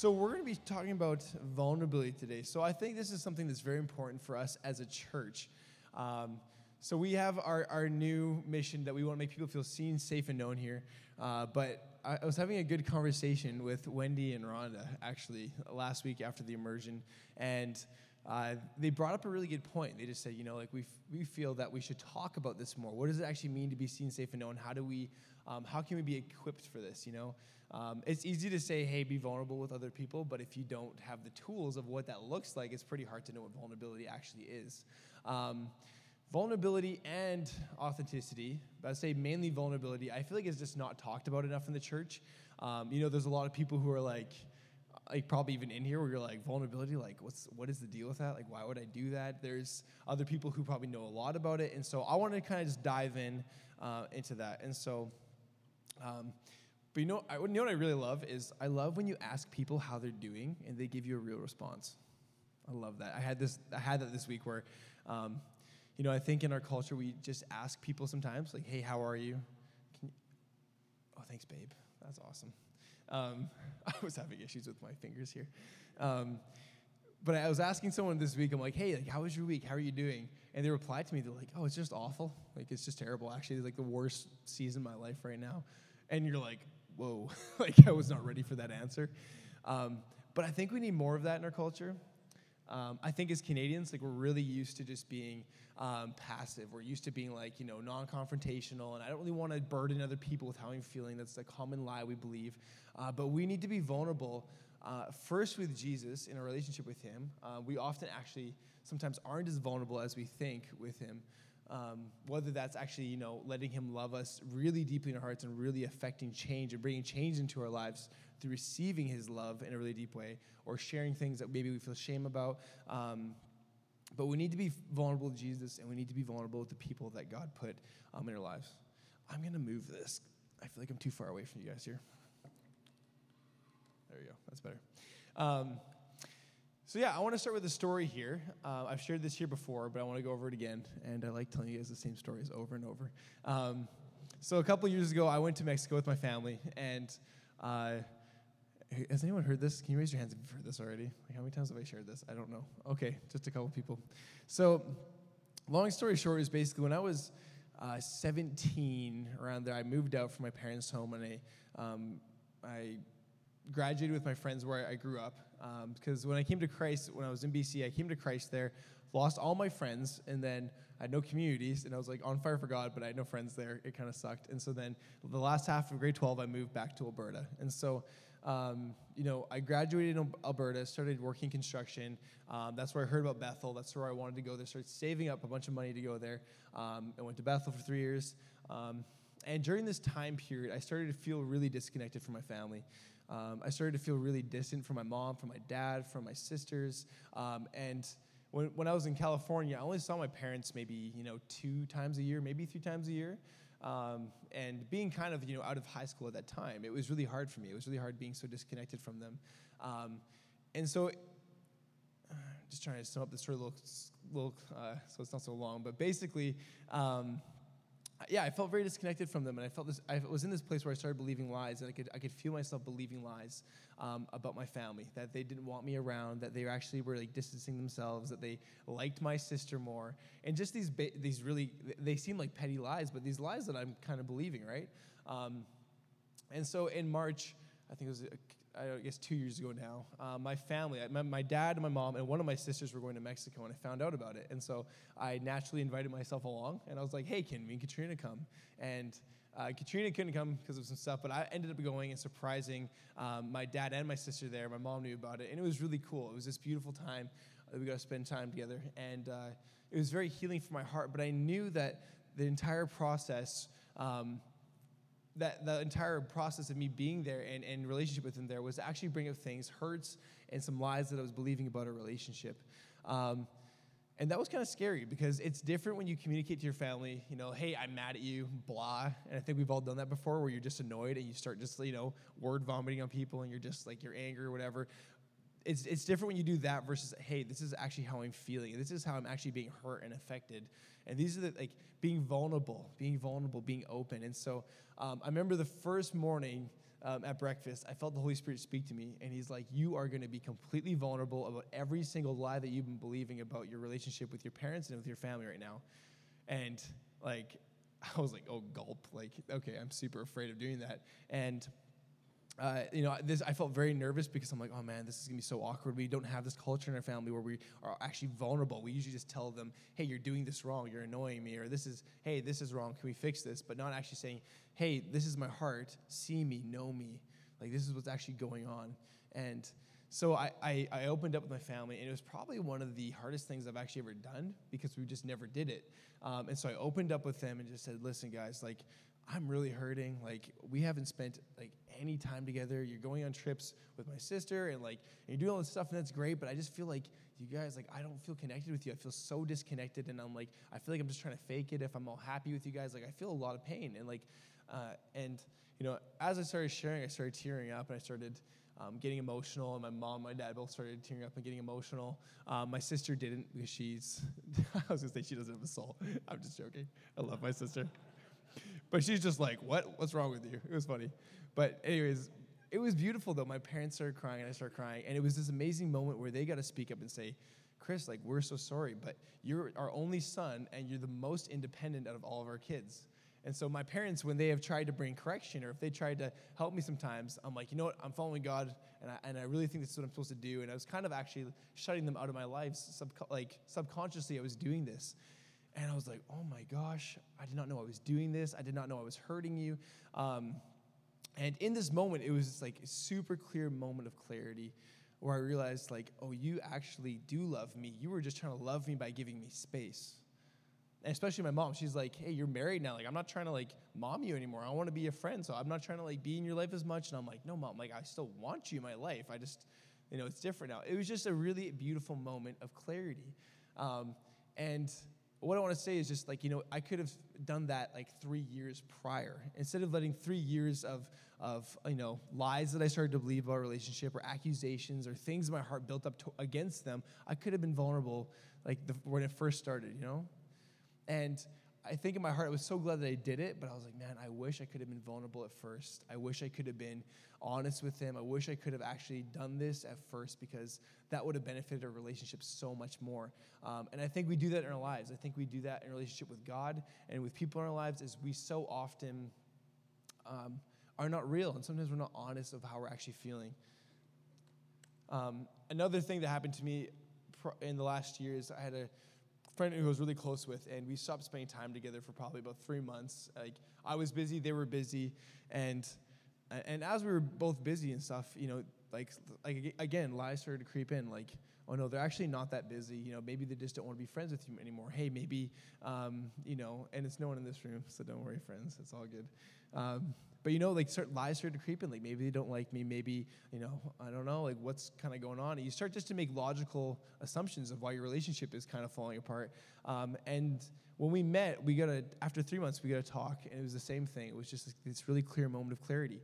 So, we're going to be talking about vulnerability today. So, I think this is something that's very important for us as a church. Um, so, we have our, our new mission that we want to make people feel seen, safe, and known here. Uh, but I, was having a good conversation with Wendy and Rhonda actually last week after the immersion. And uh, they brought up a really good point. They just said, you know, like we, f- we feel that we should talk about this more. What does it actually mean to be seen, safe, and known? How do we, um, how can we be equipped for this? You know, um, it's easy to say, hey, be vulnerable with other people, but if you don't have the tools of what that looks like, it's pretty hard to know what vulnerability actually is. Um, vulnerability and authenticity, but I'd say mainly vulnerability, I feel like it's just not talked about enough in the church. Um, you know, there's a lot of people who are like, like probably even in here where you're like vulnerability like what's what is the deal with that like why would i do that there's other people who probably know a lot about it and so i want to kind of just dive in uh, into that and so um, but you know, I, you know what i really love is i love when you ask people how they're doing and they give you a real response i love that i had this i had that this week where um, you know i think in our culture we just ask people sometimes like hey how are you, you oh thanks babe that's awesome um, I was having issues with my fingers here. Um, but I was asking someone this week, I'm like, hey, like, how was your week? How are you doing? And they replied to me, they're like, oh, it's just awful. Like, it's just terrible. Actually, it's like the worst season of my life right now. And you're like, whoa, like, I was not ready for that answer. Um, but I think we need more of that in our culture. Um, I think as Canadians, like we're really used to just being um, passive. We're used to being like you know non-confrontational, and I don't really want to burden other people with how I'm feeling. That's a common lie we believe. Uh, but we need to be vulnerable uh, first with Jesus in a relationship with Him. Uh, we often actually sometimes aren't as vulnerable as we think with Him. Um, whether that's actually you know letting Him love us really deeply in our hearts and really affecting change and bringing change into our lives through receiving his love in a really deep way or sharing things that maybe we feel shame about. Um, but we need to be vulnerable to Jesus and we need to be vulnerable with the people that God put um, in our lives. I'm going to move this. I feel like I'm too far away from you guys here. There we go. That's better. So, yeah, I want to start with a story here. Uh, I've shared this here before, but I want to go over it again. And I like telling you guys the same stories over and over. Um, so, a couple years ago, I went to Mexico with my family, and uh, has anyone heard this? Can you raise your hands if you've heard this already? Like, how many times have I shared this? I don't know. Okay, just a couple people. So, long story short is basically when I was uh, 17, around there, I moved out from my parents' home and I, um, I graduated with my friends where I, grew up. Um, because when I came to Christ, when I was in BC, I came to Christ there, lost all my friends, and then I had no communities, and I was like on fire for God, but I had no friends there. It kind of sucked. And so then the last half of grade 12, I moved back to Alberta. And so um, you know, I graduated in Alberta, started working construction. Um, that's where I heard about Bethel. That's where I wanted to go there. Started saving up a bunch of money to go there. Um, I went to Bethel for three years. Um, and during this time period, I started to feel really disconnected from my family. Um, I started to feel really distant from my mom, from my dad, from my sisters. Um, and when, when I was in California, I only saw my parents maybe, you know, two times a year, maybe three times a year. Um, and being kind of you know out of high school at that time, it was really hard for me. It was really hard being so disconnected from them. Um, and so, just trying to sum up this story a little, little uh, so it's not so long. But basically, um, yeah, I felt very disconnected from them, and I felt this. I was in this place where I started believing lies, and I could I could feel myself believing lies um, about my family that they didn't want me around, that they actually were like distancing themselves, that they liked my sister more, and just these ba- these really they seem like petty lies, but these lies that I'm kind of believing, right? Um, and so in March, I think it was I guess two years ago now, uh, my family, my, my, dad and my mom and one of my sisters were going to Mexico, and I found out about it. And so I naturally invited myself along, and I was like, hey, can me and Katrina come? And uh, Katrina couldn't come because of some stuff, but I ended up going and surprising um, my dad and my sister there. My mom knew about it, and it was really cool. It was this beautiful time that we got to spend time together, and uh, it was very healing for my heart. But I knew that the entire process um, that the entire process of me being there and, and relationship with him there was actually bring up things, hurts, and some lies that I was believing about our relationship. Um, and that was kind of scary because it's different when you communicate to your family, you know, hey, I'm mad at you, blah. And I think we've all done that before where you're just annoyed and you start just, you know, word vomiting on people and you're just like, you're angry or whatever. It's, it's different when you do that versus, hey, this is actually how I'm feeling. This is how I'm actually being hurt and affected. And these are the, like, being vulnerable, being vulnerable, being open. And so um, I remember the first morning um, at breakfast, I felt the Holy Spirit speak to me, and He's like, You are going to be completely vulnerable about every single lie that you've been believing about your relationship with your parents and with your family right now. And like, I was like, Oh, gulp. Like, okay, I'm super afraid of doing that. And uh, you know, this I felt very nervous because I'm like, oh man, this is gonna be so awkward. We don't have this culture in our family where we are actually vulnerable. We usually just tell them, hey, you're doing this wrong, you're annoying me, or this is, hey, this is wrong. Can we fix this? But not actually saying, hey, this is my heart. See me, know me. Like this is what's actually going on. And so I, I, I opened up with my family, and it was probably one of the hardest things I've actually ever done because we just never did it. Um, and so I opened up with them and just said, listen, guys, like I'm really hurting. Like we haven't spent like any time together. You're going on trips with my sister and like and you're doing all this stuff and that's great, but I just feel like you guys like I don't feel connected with you. I feel so disconnected and I'm like I feel like I'm just trying to fake it if I'm all happy with you guys. Like I feel a lot of pain and like uh, and you know as I started sharing, I started tearing up and I started um, getting emotional, and my mom, and my dad both started tearing up and getting emotional. Um, my sister didn't because she's, I was gonna say she doesn't have a soul. I'm just joking. I love my sister. But she's just like, what? What's wrong with you? It was funny. But, anyways, it was beautiful though. My parents started crying and I started crying. And it was this amazing moment where they got to speak up and say, Chris, like, we're so sorry, but you're our only son and you're the most independent out of all of our kids. And so my parents, when they have tried to bring correction or if they tried to help me sometimes, I'm like, you know what, I'm following God and I, and I really think this is what I'm supposed to do. And I was kind of actually shutting them out of my life. Sub, like subconsciously, I was doing this. And I was like, oh my gosh, I did not know I was doing this. I did not know I was hurting you. Um, and in this moment, it was like a super clear moment of clarity where I realized, like, oh, you actually do love me. You were just trying to love me by giving me space. And especially my mom, she's like, hey, you're married now. Like, I'm not trying to like mom you anymore. I want to be a friend. So I'm not trying to like be in your life as much. And I'm like, no, mom, like, I still want you in my life. I just, you know, it's different now. It was just a really beautiful moment of clarity. Um, and what I want to say is just like, you know, I could have done that like three years prior. Instead of letting three years of, of you know, lies that I started to believe about a relationship or accusations or things my heart built up to, against them, I could have been vulnerable like the, when it first started, you know? And I think in my heart, I was so glad that I did it, but I was like, man, I wish I could have been vulnerable at first. I wish I could have been honest with him. I wish I could have actually done this at first because that would have benefited our relationship so much more. Um, and I think we do that in our lives. I think we do that in relationship with God and with people in our lives as we so often um, are not real. And sometimes we're not honest of how we're actually feeling. Um, another thing that happened to me in the last year is I had a friend who I was really close with, and we stopped spending time together for probably about three months. Like I was busy, they were busy, and and as we were both busy and stuff, you know, like like again, lies started to creep in. Like, oh no, they're actually not that busy. You know, maybe they just don't want to be friends with you anymore. Hey, maybe, um, you know, and it's no one in this room, so don't worry, friends. It's all good. Um, but you know, like certain lies start to creep in. Like maybe they don't like me. Maybe you know, I don't know. Like what's kind of going on? And you start just to make logical assumptions of why your relationship is kind of falling apart. Um, and when we met, we got a after three months, we got to talk, and it was the same thing. It was just this really clear moment of clarity.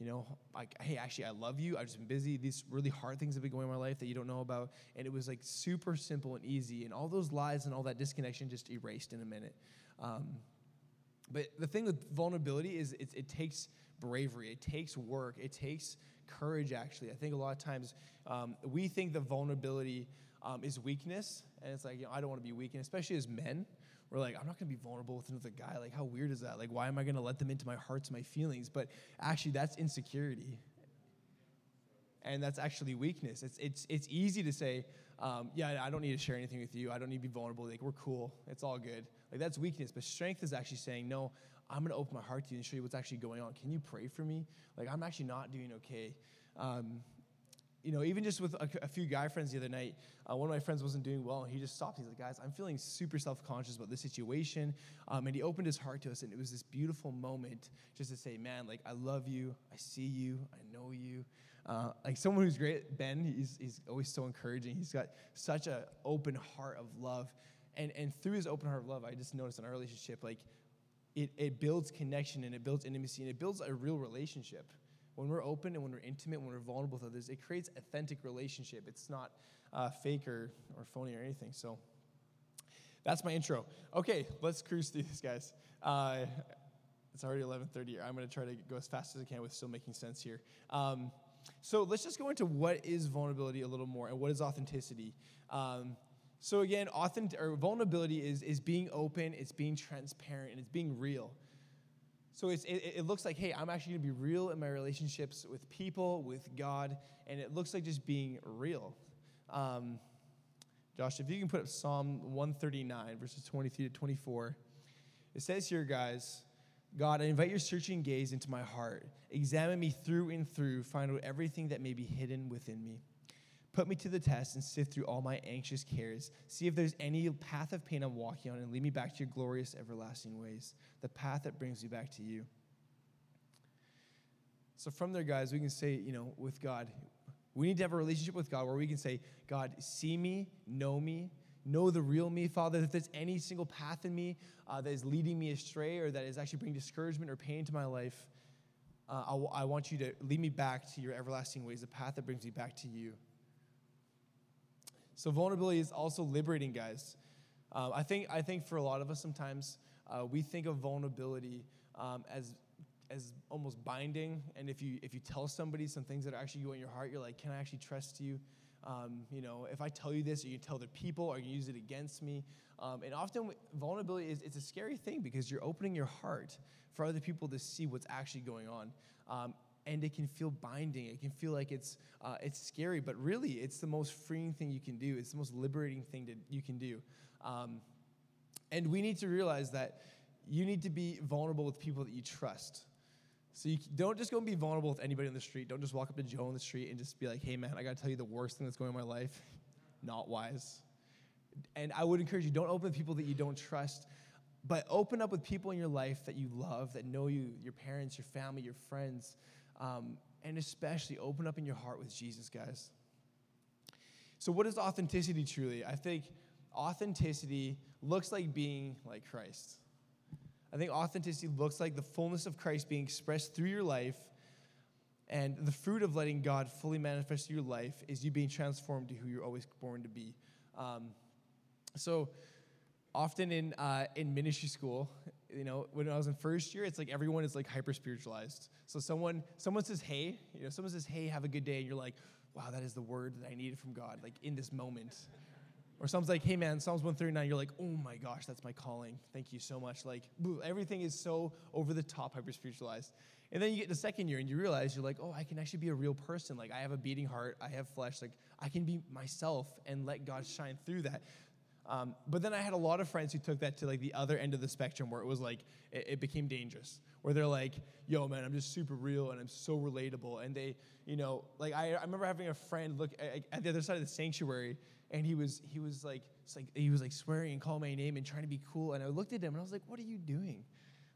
You know, like, hey, actually, I love you. I've just been busy. These really hard things have been going in my life that you don't know about. And it was like super simple and easy. And all those lies and all that disconnection just erased in a minute. Um, but the thing with vulnerability is it, it takes bravery, it takes work, it takes courage, actually. I think a lot of times um, we think that vulnerability um, is weakness, and it's like, you know, I don't want to be weak, and especially as men, we're like, I'm not going to be vulnerable with another guy. Like, how weird is that? Like, why am I going to let them into my hearts, my feelings? But actually, that's insecurity. And that's actually weakness. It's, it's, it's easy to say, um, yeah, I don't need to share anything with you. I don't need to be vulnerable. Like, we're cool. It's all good. Like, that's weakness. But strength is actually saying, no, I'm going to open my heart to you and show you what's actually going on. Can you pray for me? Like, I'm actually not doing okay. Um, you know, even just with a, a, few guy friends the other night, uh, one of my friends wasn't doing well, and he just stopped. He's like, guys, I'm feeling super self conscious about this situation. Um, and he opened his heart to us, and it was this beautiful moment just to say, man, like, I love you, I see you, I know you. Uh, like someone who's great, Ben, he's, he's always so encouraging. He's got such an open heart of love. And, and through his open heart of love, I just noticed in our relationship, like, it, it builds connection and it builds intimacy and it builds a real relationship. When we're open and when we're intimate, when we're vulnerable with others, it creates authentic relationship. It's not uh, fake or, or phony or anything. So that's my intro. Okay, let's cruise through this, guys. Uh, it's already 11:30. I'm going to try to go as fast as I can with still making sense here. Um, so let's just go into what is vulnerability a little more and what is authenticity. Um, so again, authentic or vulnerability is is being open, it's being transparent, and it's being real. So it, it looks like, hey, I'm actually going to be real in my relationships with people, with God, and it looks like just being real. Um, Josh, if you can put up Psalm 139, verses 23 to 24. It says here, guys, God, I invite your searching gaze into my heart. Examine me through and through, find out everything that may be hidden within me. Put me to the test and sift through all my anxious cares. See if there's any path of pain I'm walking on and lead me back to your glorious everlasting ways, the path that brings me back to you. So, from there, guys, we can say, you know, with God, we need to have a relationship with God where we can say, God, see me, know me, know the real me, Father. If there's any single path in me uh, that is leading me astray or that is actually bringing discouragement or pain to my life, uh, I, w- I want you to lead me back to your everlasting ways, the path that brings me back to you. So vulnerability is also liberating, guys. Um, I think I think for a lot of us sometimes uh, we think of vulnerability um, as as almost binding. And if you if you tell somebody some things that are actually going in your heart, you're like, can I actually trust you? Um, you know, if I tell you this, are you tell the people? Are you use it against me? Um, and often vulnerability is it's a scary thing because you're opening your heart for other people to see what's actually going on. Um, and it can feel binding. It can feel like it's uh, it's scary, but really, it's the most freeing thing you can do. It's the most liberating thing that you can do. Um, and we need to realize that you need to be vulnerable with people that you trust. So you don't just go and be vulnerable with anybody on the street. Don't just walk up to Joe on the street and just be like, "Hey, man, I got to tell you the worst thing that's going on in my life." Not wise. And I would encourage you: don't open with people that you don't trust, but open up with people in your life that you love, that know you, your parents, your family, your friends, um, and especially open up in your heart with Jesus, guys. So, what is authenticity truly? I think authenticity looks like being like Christ. I think authenticity looks like the fullness of Christ being expressed through your life. And the fruit of letting God fully manifest your life is you being transformed to who you're always born to be. Um, so, often in, uh, in ministry school, you know, when I was in first year, it's like everyone is like hyper spiritualized. So someone someone says, "Hey," you know, someone says, "Hey, have a good day," and you're like, "Wow, that is the word that I needed from God, like in this moment." Or someone's like, hey man, Psalms 139, you're like, oh my gosh, that's my calling. Thank you so much. Like, everything is so over the top, hyper spiritualized. And then you get to second year and you realize you're like, oh, I can actually be a real person. Like, I have a beating heart, I have flesh. Like, I can be myself and let God shine through that. Um, but then I had a lot of friends who took that to like the other end of the spectrum where it was like, it, it became dangerous. Where they're like, yo, man, I'm just super real and I'm so relatable. And they, you know, like I, I remember having a friend look at, at the other side of the sanctuary and he was he was like, like he was like swearing and calling my name and trying to be cool. And I looked at him and I was like, "What are you doing?"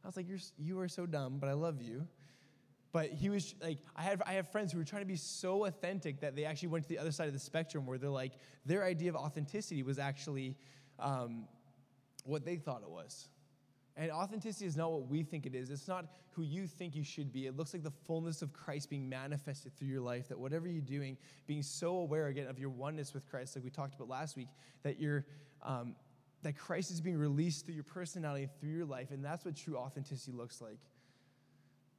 I was like, "You're you are so dumb, but I love you." But he was like, I have I have friends who were trying to be so authentic that they actually went to the other side of the spectrum where they're like, their idea of authenticity was actually um, what they thought it was. And authenticity is not what we think it is. It's not who you think you should be. It looks like the fullness of Christ being manifested through your life, that whatever you're doing, being so aware again of your oneness with Christ, like we talked about last week, that you're. Um, that Christ is being released through your personality, through your life, and that's what true authenticity looks like.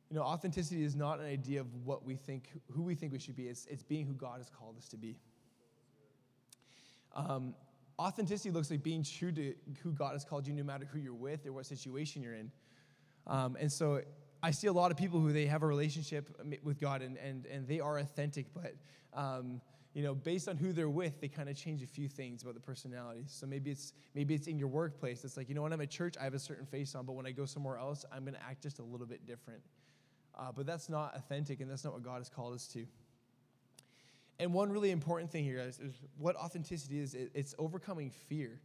You know, authenticity is not an idea of what we think, who we think we should be. It's, it's being who God has called us to be. Um, authenticity looks like being true to who God has called you, no matter who you're with or what situation you're in. Um, and so I see a lot of people who they have a relationship with God and, and, and they are authentic, but um, you know, based on who they're with, they kind of change a few things about the personality. So maybe it's maybe it's in your workplace. It's like you know, when I'm at church, I have a certain face on, but when I go somewhere else, I'm going to act just a little bit different. Uh, but that's not authentic, and that's not what God has called us to. And one really important thing here, guys, is what authenticity is. It's overcoming fear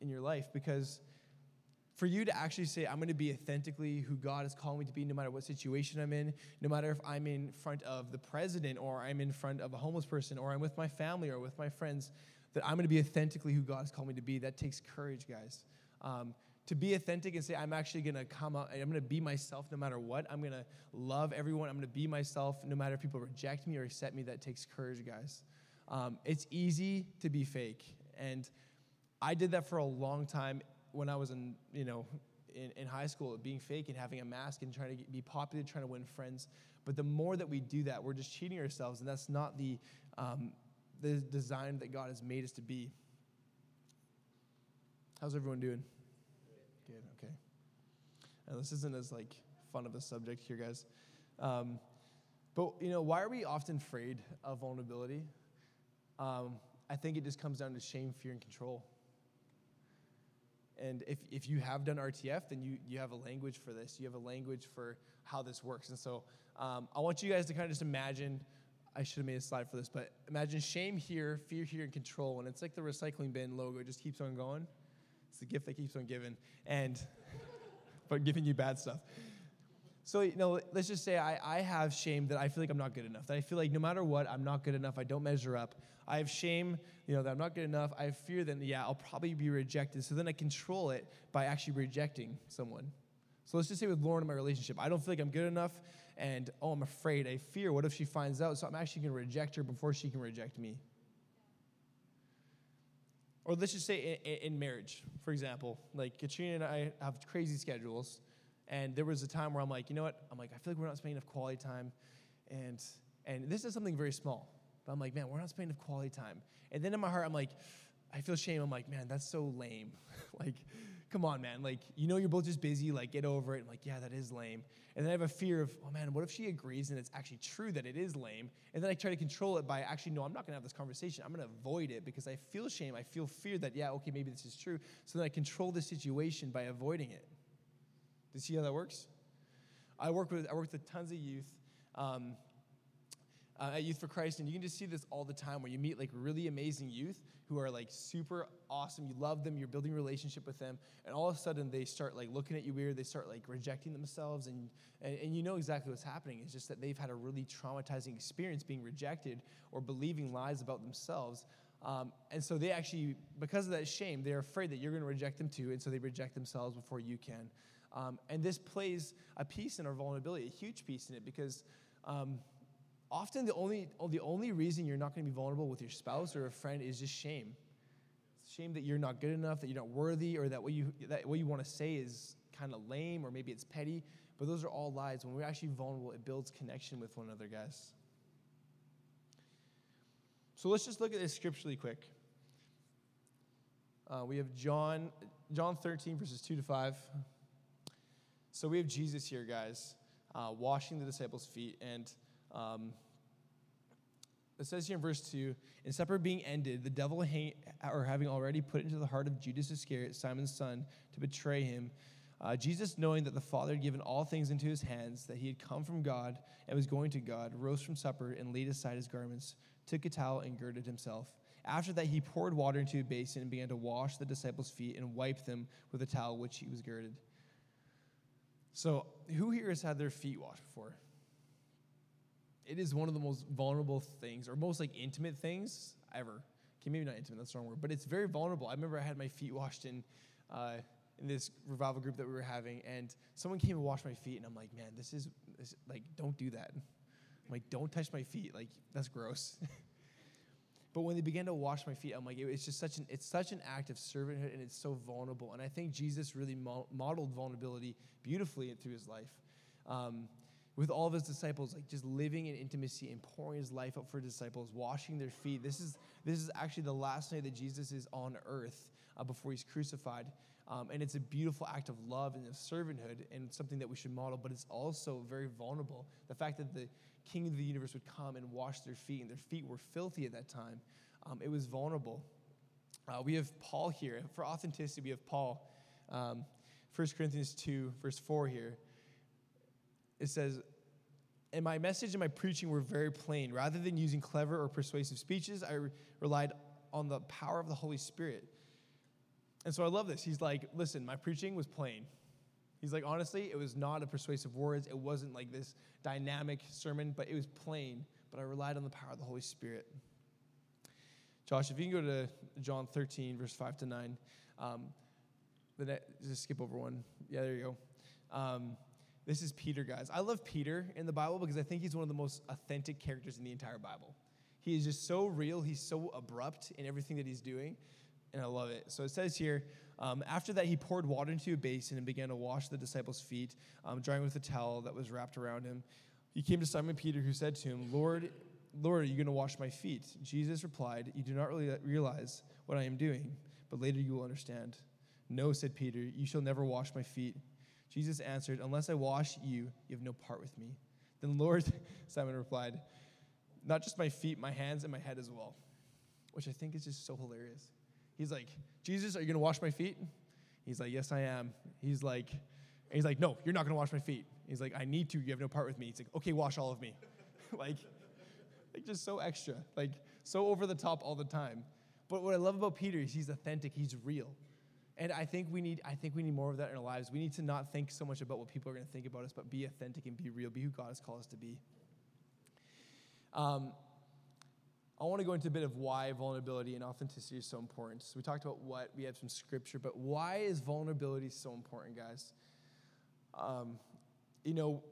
in your life because for you to actually say, I'm going to be authentically who God is calling me to be, no matter what situation I'm in, no matter if I'm in front of the president or I'm in front of a homeless person or I'm with my family or with my friends, that I'm going to be authentically who God has called me to be, that takes courage, guys. Um, to be authentic and say, I'm actually going to come out, I'm going to be myself no matter what. I'm going to love everyone. I'm going to be myself no matter if people reject me or accept me. That takes courage, guys. Um, it's easy to be fake. And I did that for a long time when I was in, you know, in, in high school being fake and having a mask and trying to be popular, trying to win friends. But the more that we do that, we're just cheating ourselves, and that's not the, um, the design that God has made us to be. How's everyone doing? Good, okay. And this isn't as like fun of a subject here, guys. Um, but you know, why are we often afraid of vulnerability? Um, I think it just comes down to shame, fear, and control. And if, if you have done RTF, then you, you have a language for this. You have a language for how this works. And so um, I want you guys to kind of just imagine I should have made a slide for this, but imagine shame here, fear here, and control. And it's like the recycling bin logo, it just keeps on going. It's the gift that keeps on giving, and but giving you bad stuff. So, you know, let's just say I, I have shame that I feel like I'm not good enough, that I feel like no matter what, I'm not good enough, I don't measure up. I have shame, you know, that I'm not good enough. I fear that, yeah, I'll probably be rejected. So then I control it by actually rejecting someone. So let's just say with Lauren in my relationship, I don't feel like I'm good enough, and oh, I'm afraid. I fear. What if she finds out? So I'm actually going to reject her before she can reject me. Or let's just say in, in marriage, for example, like Katrina and I have crazy schedules and there was a time where I'm like, you know what? I'm like, I feel like we're not spending enough quality time. And and this is something very small. But I'm like, man, we're not spending enough quality time. And then in my heart, I'm like, I feel shame. I'm like, man, that's so lame. like, come on, man. Like, you know you're both just busy, like, get over it. I'm like, yeah, that is lame. And then I have a fear of, oh man, what if she agrees and it's actually true that it is lame? And then I try to control it by actually, no, I'm not gonna have this conversation. I'm gonna avoid it because I feel shame. I feel fear that, yeah, okay, maybe this is true. So then I control the situation by avoiding it. Do you see how that works? I work with I work with tons of youth um, uh, at Youth for Christ, and you can just see this all the time where you meet like really amazing youth who are like super awesome. You love them, you're building a relationship with them, and all of a sudden they start like looking at you weird. They start like rejecting themselves, and and, and you know exactly what's happening. It's just that they've had a really traumatizing experience being rejected or believing lies about themselves. Um, and so they actually, because of that shame, they're afraid that you're going to reject them too, and so they reject themselves before you can. Um, and this plays a piece in our vulnerability, a huge piece in it, because um, often the only, the only reason you're not going to be vulnerable with your spouse or a friend is just shame. Shame that you're not good enough, that you're not worthy, or that what you, that what you want to say is kind of lame, or maybe it's petty. But those are all lies. When we're actually vulnerable, it builds connection with one another, guys. So let's just look at this scripturally quick. Uh, we have John, John 13, verses 2 to 5. So we have Jesus here, guys, uh, washing the disciples' feet. And um, it says here in verse 2 In supper being ended, the devil, hang, or having already put into the heart of Judas Iscariot, Simon's son, to betray him, uh, Jesus, knowing that the Father had given all things into his hands, that he had come from God and was going to God, rose from supper and laid aside his garments, took a towel and girded himself. After that, he poured water into a basin and began to wash the disciples' feet and wipe them with a towel which he was girded. So, who here has had their feet washed before? It is one of the most vulnerable things, or most like intimate things ever. Okay, maybe not intimate, that's the wrong word, but it's very vulnerable. I remember I had my feet washed in, uh, in this revival group that we were having, and someone came and washed my feet, and I'm like, man, this is, this, like, don't do that. I'm like, don't touch my feet. Like, that's gross. But when they began to wash my feet, I'm like, it's just such an it's such an act of servanthood, and it's so vulnerable. And I think Jesus really modeled vulnerability beautifully through his life. Um, with all of his disciples, like just living in intimacy and pouring his life out for disciples, washing their feet. This is this is actually the last night that Jesus is on earth uh, before he's crucified. Um, and it's a beautiful act of love and of servanthood and something that we should model, but it's also very vulnerable. The fact that the king of the universe would come and wash their feet, and their feet were filthy at that time. Um, it was vulnerable. Uh, we have Paul here. For authenticity, we have Paul. Um, 1 Corinthians 2, verse 4 here. It says, And my message and my preaching were very plain. Rather than using clever or persuasive speeches, I re- relied on the power of the Holy Spirit. And so I love this. He's like, Listen, my preaching was plain. He's like, honestly, it was not a persuasive words. It wasn't like this dynamic sermon, but it was plain. But I relied on the power of the Holy Spirit. Josh, if you can go to John 13, verse 5 to 9. Um, the net, just skip over one. Yeah, there you go. Um, this is Peter, guys. I love Peter in the Bible because I think he's one of the most authentic characters in the entire Bible. He is just so real. He's so abrupt in everything that he's doing. and I love it. So it says here, um, after that, he poured water into a basin and began to wash the disciples' feet, um, drying with a towel that was wrapped around him. He came to Simon Peter, who said to him, Lord, Lord, are you going to wash my feet? Jesus replied, You do not really realize what I am doing, but later you will understand. No, said Peter, you shall never wash my feet. Jesus answered, Unless I wash you, you have no part with me. Then, Lord, Simon replied, Not just my feet, my hands and my head as well. Which I think is just so hilarious. He's like, Jesus, are you going to wash my feet? He's like, Yes, I am. He's like, he's like, No, you're not going to wash my feet. He's like, I need to. You have no part with me. He's like, Okay, wash all of me. like, like, just so extra, like, so over the top all the time. But what I love about Peter is he's authentic, he's real. And I think we need I think we need more of that in our lives. We need to not think so much about what people are going to think about us, but be authentic and be real, be who God has called us to be. Um, I want to go into a bit of why vulnerability and authenticity is so important. So we talked about what we have some scripture, but why is vulnerability so important, guys? Um, you know,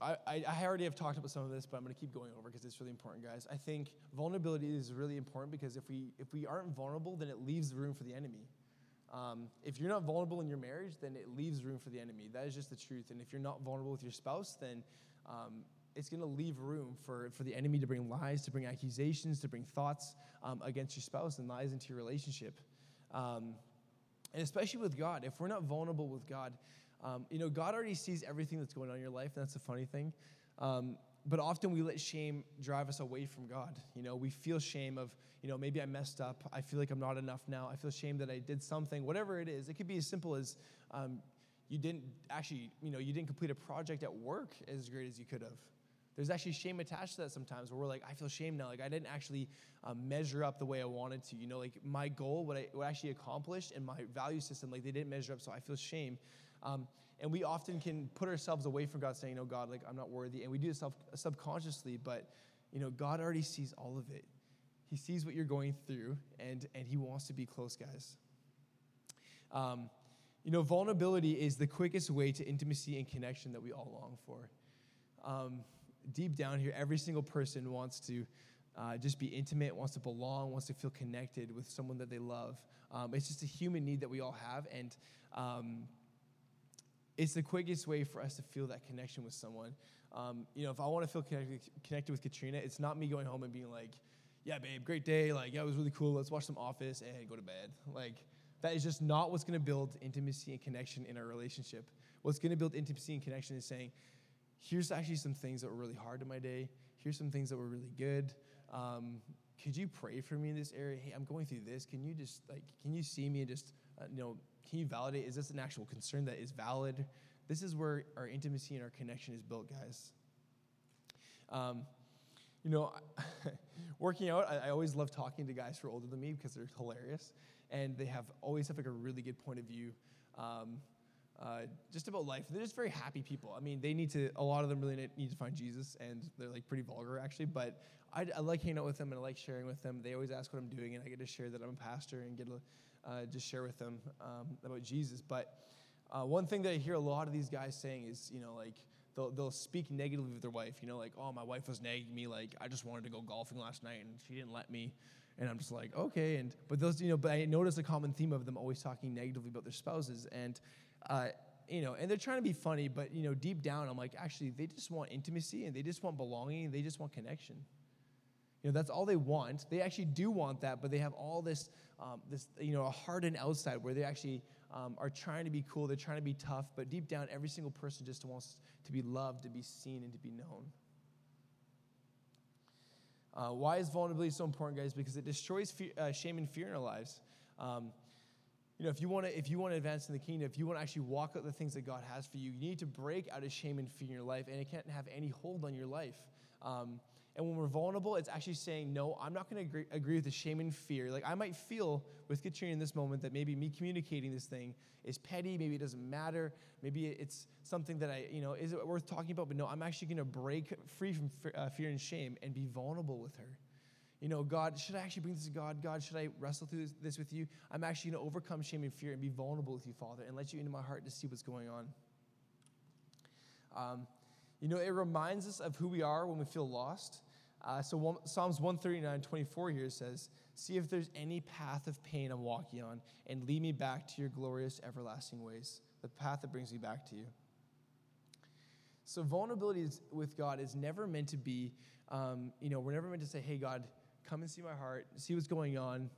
I, I already have talked about some of this, but I'm going to keep going over because it's really important, guys. I think vulnerability is really important because if we if we aren't vulnerable, then it leaves room for the enemy. Um, if you're not vulnerable in your marriage, then it leaves room for the enemy. That is just the truth. And if you're not vulnerable with your spouse, then um, it's going to leave room for, for the enemy to bring lies, to bring accusations, to bring thoughts um, against your spouse and lies into your relationship. Um, and especially with God, if we're not vulnerable with God, um, you know, God already sees everything that's going on in your life, and that's a funny thing. Um, but often we let shame drive us away from God. You know, we feel shame of, you know, maybe I messed up. I feel like I'm not enough now. I feel shame that I did something, whatever it is. It could be as simple as um, you didn't actually, you know, you didn't complete a project at work as great as you could have. There's actually shame attached to that sometimes where we're like, I feel shame now. Like, I didn't actually um, measure up the way I wanted to. You know, like my goal, what I, what I actually accomplished, and my value system, like they didn't measure up, so I feel shame. Um, and we often can put ourselves away from God saying, no, God, like I'm not worthy. And we do this subconsciously, but you know, God already sees all of it. He sees what you're going through, and, and He wants to be close, guys. Um, you know, vulnerability is the quickest way to intimacy and connection that we all long for. Um, deep down here, every single person wants to uh, just be intimate, wants to belong, wants to feel connected with someone that they love. Um, it's just a human need that we all have, and um, it's the quickest way for us to feel that connection with someone. Um, you know, if I want to feel connected, connected with Katrina, it's not me going home and being like, yeah, babe, great day. Like, yeah, it was really cool. Let's watch some Office and go to bed. Like, that is just not what's going to build intimacy and connection in our relationship. What's going to build intimacy and connection is saying, here's actually some things that were really hard in my day. Here's some things that were really good. Um, could you pray for me in this area? Hey, I'm going through this. Can you just like, can you see me and just, uh, you know, can you validate? Is this an actual concern that is valid? This is where our intimacy and our connection is built, guys. Um, you know, working out, I, I, always love talking to guys who are older than me because they're hilarious, and they have always have like a really good point of view. Um, uh, just about life. They're just very happy people. I mean, they need to. A lot of them really need to find Jesus, and they're like pretty vulgar actually. But I, I like hanging out with them and I like sharing with them. They always ask what I'm doing, and I get to share that I'm a pastor and get to uh, just share with them um, about Jesus. But uh, one thing that I hear a lot of these guys saying is, you know, like they'll, they'll speak negatively of their wife. You know, like, oh, my wife was nagging me. Like, I just wanted to go golfing last night and she didn't let me. And I'm just like, okay. And but those, you know, but I notice a common theme of them always talking negatively about their spouses. And uh, you know, and they're trying to be funny, but you know, deep down, I'm like, actually, they just want intimacy and they just want belonging and they just want connection. You know, that's all they want. They actually do want that, but they have all this, um, this, you know, a hardened outside where they actually um, are trying to be cool. They're trying to be tough, but deep down, every single person just wants to be loved, to be seen, and to be known. Uh, why is vulnerability so important, guys? Because it destroys fear, uh, shame and fear in our lives. Um, you know, if you want to, if you want to advance in the kingdom, if you want to actually walk out the things that God has for you, you need to break out of shame and fear in your life, and it can't have any hold on your life. Um, and when we're vulnerable, it's actually saying, no, I'm not going to agree, agree, with the shame and fear. Like I might feel with Katrina in this moment that maybe me communicating this thing is petty. Maybe it doesn't matter. Maybe it's something that I, you know, is it worth talking about? But no, I'm actually going to break free from uh, fear and shame and be vulnerable with her. You know, God, should I actually bring this to God? God, should I wrestle through this, this with you? I'm actually going to overcome shame and fear and be vulnerable with you, Father, and let you into my heart to see what's going on. Um, you know, it reminds us of who we are when we feel lost. Uh, so one, Psalms 139, 24 here says, See if there's any path of pain I'm walking on, and lead me back to your glorious, everlasting ways, the path that brings me back to you. So, vulnerability with God is never meant to be, um, you know, we're never meant to say, hey, God, come and see my heart, see what's going on.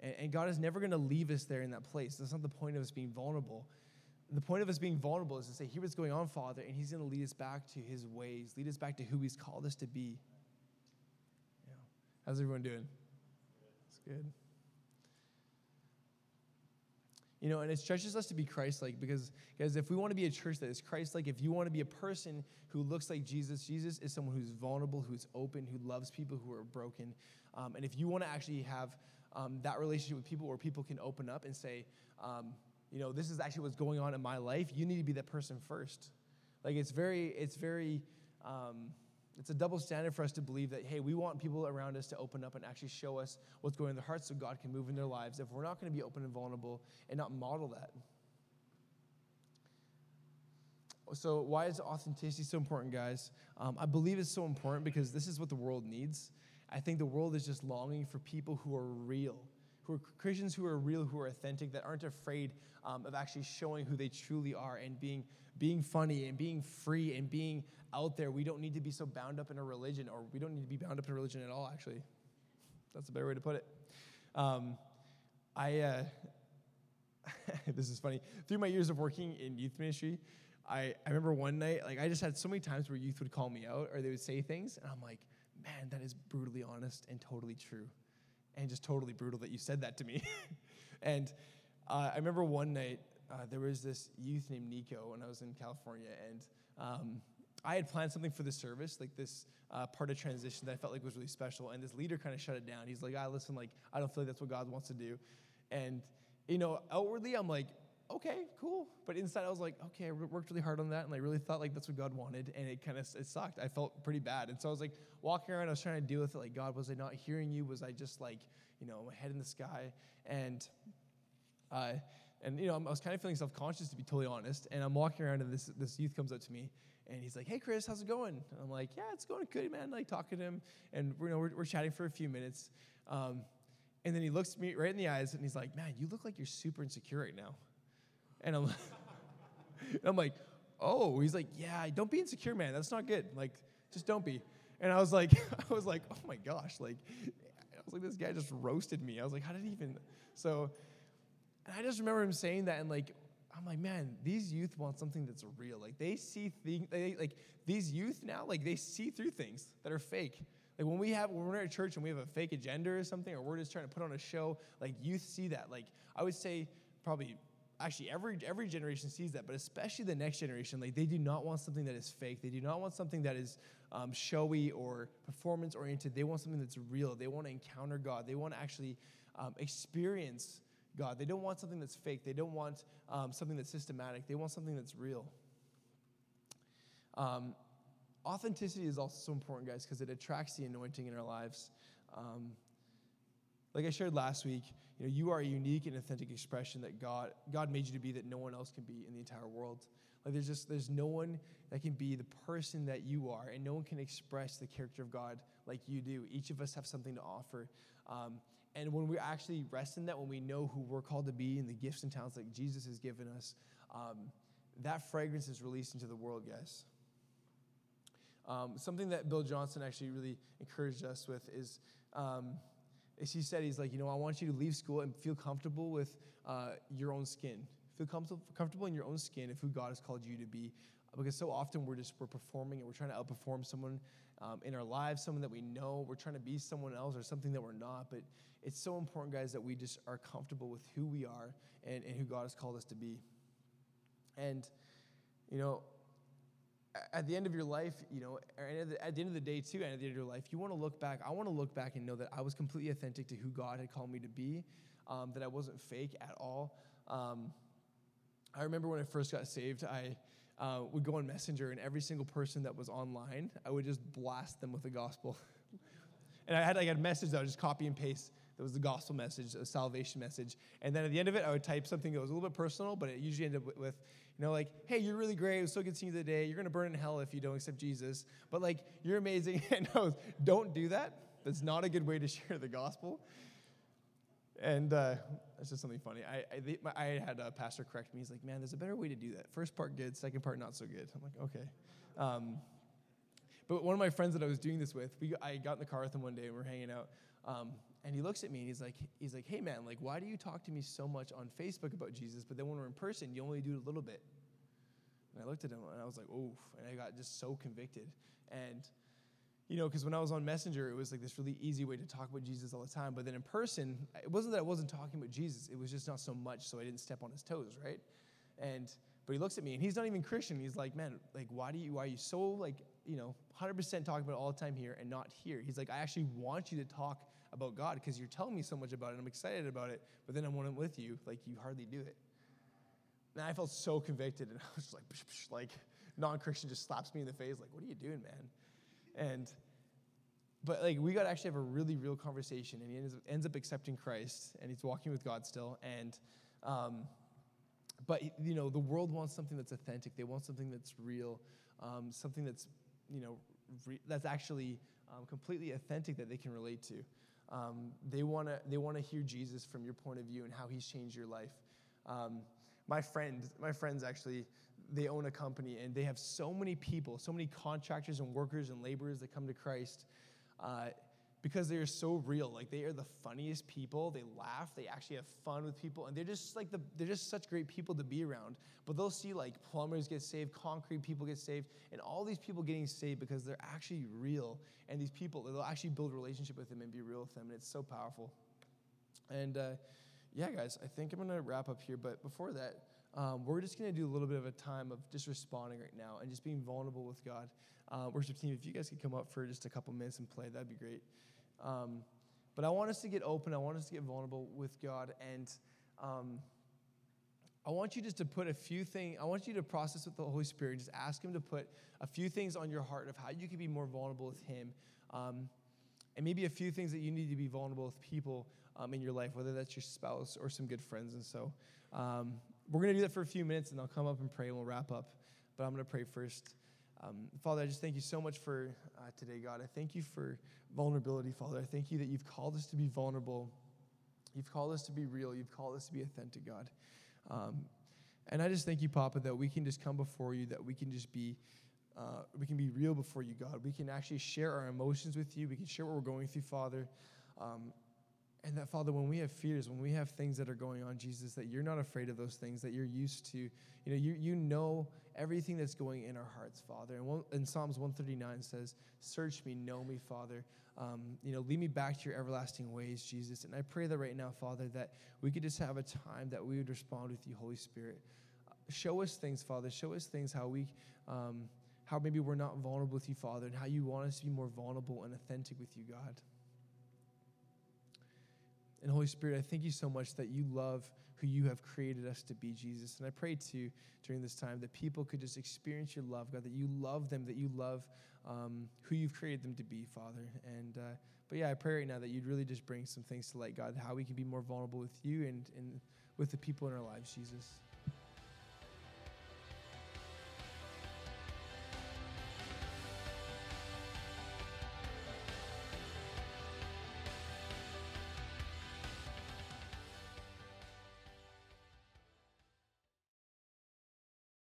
And, and God is never going to leave us there in that place. That's not the point of us being vulnerable. The point of us being vulnerable is to say, here what's going on, Father, and He's going to lead us back to His ways, lead us back to who He's called us to be. How's everyone doing? It's good. You know, and it stretches us to be Christ like because, guys, if we want to be a church that is Christ like, if you want to be a person who looks like Jesus, Jesus is someone who's vulnerable, who's open, who loves people who are broken. Um, and if you want to actually have um, that relationship with people where people can open up and say, um, you know, this is actually what's going on in my life, you need to be that person first. Like, it's very, it's very, um, it's a double standard for us to believe that, hey, we want people around us to open up and actually show us what's going on in their hearts so God can move in their lives. If we're not going to be open and vulnerable and not model that. So, why is authenticity so important, guys? Um, I believe it's so important because this is what the world needs. I think the world is just longing for people who are real, who are Christians who are real, who are authentic, that aren't afraid um, of actually showing who they truly are and being, being funny and being free and being out there. We don't need to be so bound up in a religion, or we don't need to be bound up in a religion at all, actually. That's a better way to put it. Um, I, uh, this is funny. Through my years of working in youth ministry, I, I remember one night, like, I just had so many times where youth would call me out or they would say things, and I'm like, man, that is brutally honest and totally true. And just totally brutal that you said that to me. and uh, I remember one night, uh, there was this youth named Nico when I was in California, and um, I had planned something for the service, like this uh, part of transition that I felt like was really special. And this leader kind of shut it down. He's like, ah, listen, like, I don't feel like that's what God wants to do. And, you know, outwardly, I'm like, okay, cool. But inside, I was like, okay, I worked really hard on that, and I really thought like that's what God wanted, and it kind of it sucked. I felt pretty bad, and so I was like walking around. I was trying to deal with it. Like, God, was I not hearing you? Was I just like, you know, my head in the sky? And, uh, and you know, I was kind of feeling self conscious to be totally honest. And I'm walking around, and this this youth comes up to me, and he's like, "Hey, Chris, how's it going?" And I'm like, "Yeah, it's going good, man." Like talking to him, and you know, we're, we're chatting for a few minutes. Um, and then he looks me right in the eyes, and he's like, "Man, you look like you're super insecure right now." And I'm, I'm like, oh, he's like, yeah, don't be insecure, man. That's not good. Like, just don't be. And I was like, I was like, oh my gosh, like, I was like, this guy just roasted me. I was like, how did he even? So, and I just remember him saying that, and like, I'm like, man, these youth want something that's real. Like, they see things, like, these youth now, like, they see through things that are fake. Like when we have when we're at church and we have a fake agenda or something, or we're just trying to put on a show, like youth see that. Like I would say probably actually every every generation sees that, but especially the next generation, like they do not want something that is fake. They do not want something that is um, showy or performance oriented. They want something that's real. They want to encounter God. They want to actually um, experience God. They don't want something that's fake. They don't want um, something that's systematic. They want something that's real. Um, authenticity is also so important, guys, because it attracts the anointing in our lives. Um, like I shared last week, you know, you are a unique and authentic expression that God God made you to be that no one else can be in the entire world. Like there's just there's no one that can be the person that you are, and no one can express the character of God like you do. Each of us have something to offer. Um, and when we actually rest in that, when we know who we're called to be and the gifts and talents that Jesus has given us, um, that fragrance is released into the world, guys. Um, something that Bill Johnson actually really encouraged us with is um, is he said, he's like, you know, I want you to leave school and feel comfortable with uh, your own skin. Feel comfortable, comfortable in your own skin of who God has called you to be. Because so often we're just, we're performing and we're trying to outperform someone um, in our lives, someone that we know. We're trying to be someone else or something that we're not. But it's so important, guys, that we just are comfortable with who we are and, and who God has called us to be. And, you know, at the end of your life, you know, at the end of the day too, and at the end of your life, you want to look back. I want to look back and know that I was completely authentic to who God had called me to be, um, that I wasn't fake at all. Um, I remember when I first got saved, I uh, would go on Messenger, and every single person that was online, I would just blast them with the gospel. and I had like a message that I would just copy and paste. That was the gospel message, a salvation message. And then at the end of it, I would type something that was a little bit personal, but it usually ended up with, you know, like, hey, you're really great. It was so good seeing you today. You're going to burn in hell if you don't accept Jesus. But like, you're amazing. And don't do that. That's not a good way to share the gospel. and uh, it's just something funny. I I, my, I had a pastor correct me. He's like, "Man, there's a better way to do that. First part good, second part not so good." I'm like, "Okay." Um, but one of my friends that I was doing this with, we, I got in the car with him one day and we're hanging out. Um, and he looks at me and he's like, he's like, hey man, like, why do you talk to me so much on Facebook about Jesus, but then when we're in person, you only do it a little bit? And I looked at him and I was like, oof. And I got just so convicted. And, you know, because when I was on Messenger, it was like this really easy way to talk about Jesus all the time. But then in person, it wasn't that I wasn't talking about Jesus, it was just not so much so I didn't step on his toes, right? And, but he looks at me and he's not even Christian. He's like, man, like, why do you, why are you so, like, you know, 100% talking about all the time here and not here? He's like, I actually want you to talk about God because you're telling me so much about it. I'm excited about it, but then when I'm with you, like, you hardly do it. And I felt so convicted, and I was like, psh, psh, like, non-Christian just slaps me in the face, like, what are you doing, man? And, but like, we got to actually have a really real conversation, and he ends up, ends up accepting Christ, and he's walking with God still, and, um, but you know, the world wants something that's authentic. They want something that's real, um, something that's, you know, re- that's actually um, completely authentic that they can relate to. Um, they want to they want to hear Jesus from your point of view and how he's changed your life. Um, my friend, my friends actually, they own a company and they have so many people, so many contractors and workers and laborers that come to Christ uh, because they are so real. Like they are the funniest people. They laugh. They actually have fun with people, and they're just like the they're just such great people to be around. But they'll see like plumbers get saved, concrete people get saved, and all these people getting saved because they're actually real. And these people, they'll actually build relationship with them and be real with them, and it's so powerful. And uh, yeah, guys, I think I'm to wrap up here. But before that, um, we're just going to do a little bit of a time of just responding right now and just being vulnerable with God. Uh, worship team, if you guys could come up for just a couple minutes and play, that'd be great. Um, but I want us to get open. I want us to get vulnerable with God. And um, I want you just to put a few things, I want you to process with the Holy Spirit. Just ask Him to put a few things on your heart of how you can be more vulnerable with Him. Um, and maybe a few things that you need to be vulnerable with people um, in your life, whether that's your spouse or some good friends. And so um, we're going to do that for a few minutes, and I'll come up and pray, and we'll wrap up. But I'm going to pray first. Um, Father, I just thank you so much for uh, today, God. I thank you for vulnerability, Father. I thank you that you've called us to be vulnerable. You've called us to be real. You've called us to be authentic, God. Um, and I just thank you, Papa, that we can just come before you, that we can just be. Uh, we can be real before you, God. We can actually share our emotions with you. We can share what we're going through, Father. Um, and that, Father, when we have fears, when we have things that are going on, Jesus, that you're not afraid of those things, that you're used to. You know, you, you know everything that's going in our hearts, Father. And, one, and Psalms 139 says, Search me, know me, Father. Um, you know, lead me back to your everlasting ways, Jesus. And I pray that right now, Father, that we could just have a time that we would respond with you, Holy Spirit. show us things, Father. Show us things how we. Um, how maybe we're not vulnerable with you, Father, and how you want us to be more vulnerable and authentic with you, God. And Holy Spirit, I thank you so much that you love who you have created us to be, Jesus. And I pray too during this time that people could just experience your love, God, that you love them, that you love um, who you've created them to be, Father. And uh, but yeah, I pray right now that you'd really just bring some things to light, God, how we can be more vulnerable with you and, and with the people in our lives, Jesus.